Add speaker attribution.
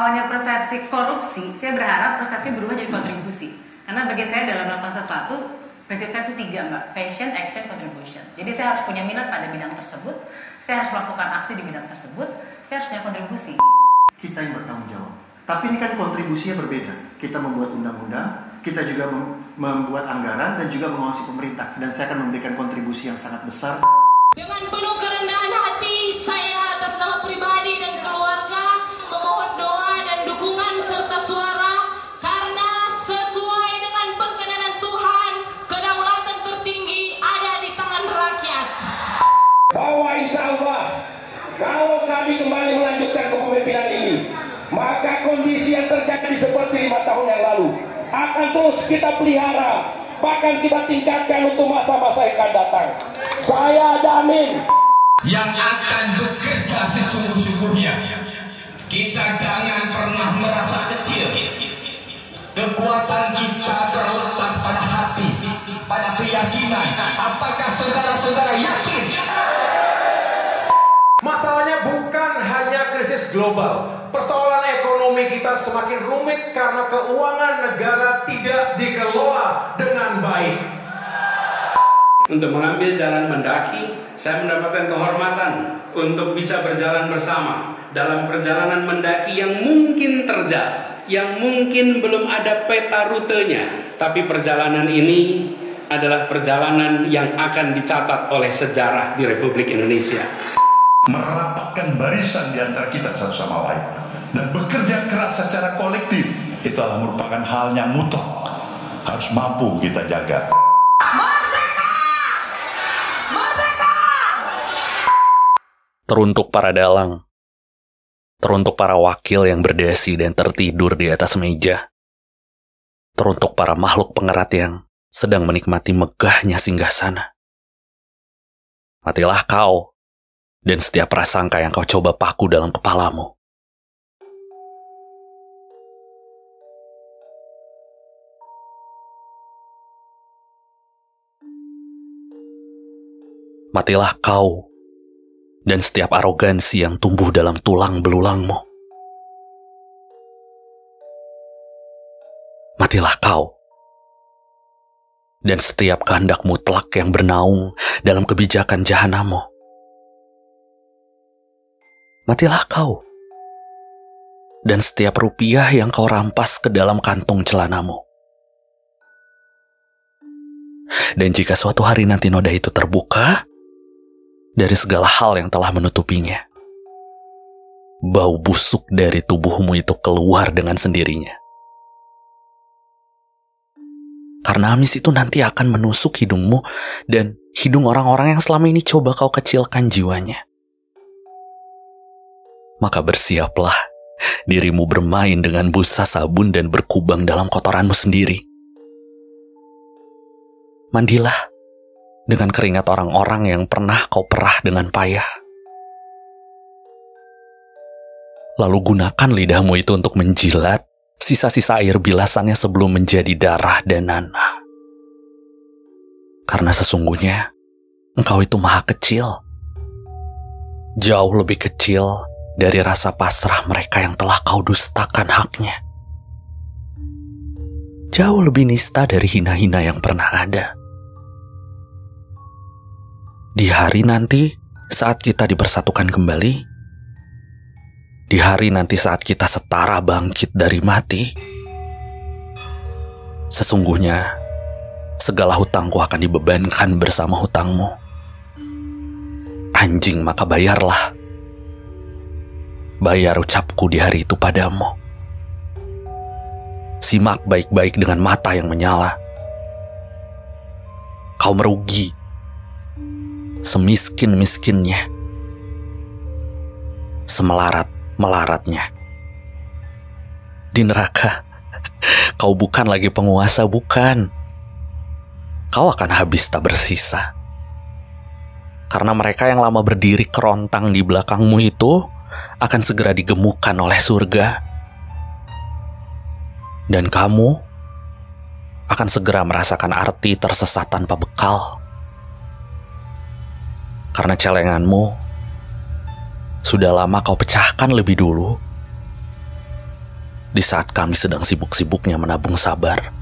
Speaker 1: awalnya persepsi korupsi, saya berharap persepsi berubah jadi kontribusi. Karena bagi saya dalam melakukan sesuatu, prinsip saya itu tiga mbak, passion, action, contribution. Jadi saya harus punya minat pada bidang tersebut, saya harus melakukan aksi di bidang tersebut, saya harus punya kontribusi.
Speaker 2: Kita yang bertanggung jawab. Tapi ini kan kontribusinya berbeda. Kita membuat undang-undang, kita juga mem membuat anggaran dan juga mengawasi pemerintah. Dan saya akan memberikan kontribusi yang sangat besar.
Speaker 3: Dengan penuh
Speaker 4: maka kondisi yang terjadi seperti lima tahun yang lalu akan terus kita pelihara, bahkan kita tingkatkan untuk masa-masa yang akan datang. Saya jamin
Speaker 5: yang akan bekerja sesungguh-sungguhnya. Kita jangan pernah merasa kecil. Kekuatan kita terletak pada hati, pada keyakinan. Apakah saudara-saudara yakin?
Speaker 6: Masalahnya bukan hanya krisis global. Ekonomi kita semakin rumit karena keuangan negara tidak dikelola dengan baik.
Speaker 7: Untuk mengambil jalan mendaki, saya mendapatkan kehormatan untuk bisa berjalan bersama dalam perjalanan mendaki yang mungkin terjal, yang mungkin belum ada peta rutenya, tapi perjalanan ini adalah perjalanan yang akan dicatat oleh sejarah di Republik Indonesia.
Speaker 8: Merapatkan barisan di antara kita satu sama lain dan bekerja keras secara kolektif itu adalah merupakan hal yang mutlak harus mampu kita jaga.
Speaker 9: Teruntuk para dalang, teruntuk para wakil yang berdasi dan tertidur di atas meja, teruntuk para makhluk pengerat yang sedang menikmati megahnya singgah sana. Matilah kau dan setiap prasangka yang kau coba paku dalam kepalamu. Matilah kau dan setiap arogansi yang tumbuh dalam tulang belulangmu. Matilah kau dan setiap kehendak mutlak yang bernaung dalam kebijakan jahanamu matilah kau. Dan setiap rupiah yang kau rampas ke dalam kantung celanamu. Dan jika suatu hari nanti noda itu terbuka, dari segala hal yang telah menutupinya, bau busuk dari tubuhmu itu keluar dengan sendirinya. Karena amis itu nanti akan menusuk hidungmu dan hidung orang-orang yang selama ini coba kau kecilkan jiwanya maka bersiaplah dirimu bermain dengan busa sabun dan berkubang dalam kotoranmu sendiri. Mandilah dengan keringat orang-orang yang pernah kau perah dengan payah. Lalu gunakan lidahmu itu untuk menjilat sisa-sisa air bilasannya sebelum menjadi darah dan nanah. Karena sesungguhnya engkau itu maha kecil. Jauh lebih kecil dari rasa pasrah mereka yang telah kau dustakan haknya. Jauh lebih nista dari hina-hina yang pernah ada. Di hari nanti, saat kita dipersatukan kembali, di hari nanti saat kita setara bangkit dari mati, sesungguhnya segala hutangku akan dibebankan bersama hutangmu. Anjing, maka bayarlah bayar ucapku di hari itu padamu. Simak baik-baik dengan mata yang menyala. Kau merugi, semiskin-miskinnya, semelarat-melaratnya. Di neraka, kau bukan lagi penguasa, bukan. Kau akan habis tak bersisa. Karena mereka yang lama berdiri kerontang di belakangmu itu akan segera digemukkan oleh surga. Dan kamu akan segera merasakan arti tersesat tanpa bekal. Karena celenganmu. Sudah lama kau pecahkan lebih dulu. Di saat kami sedang sibuk-sibuknya menabung sabar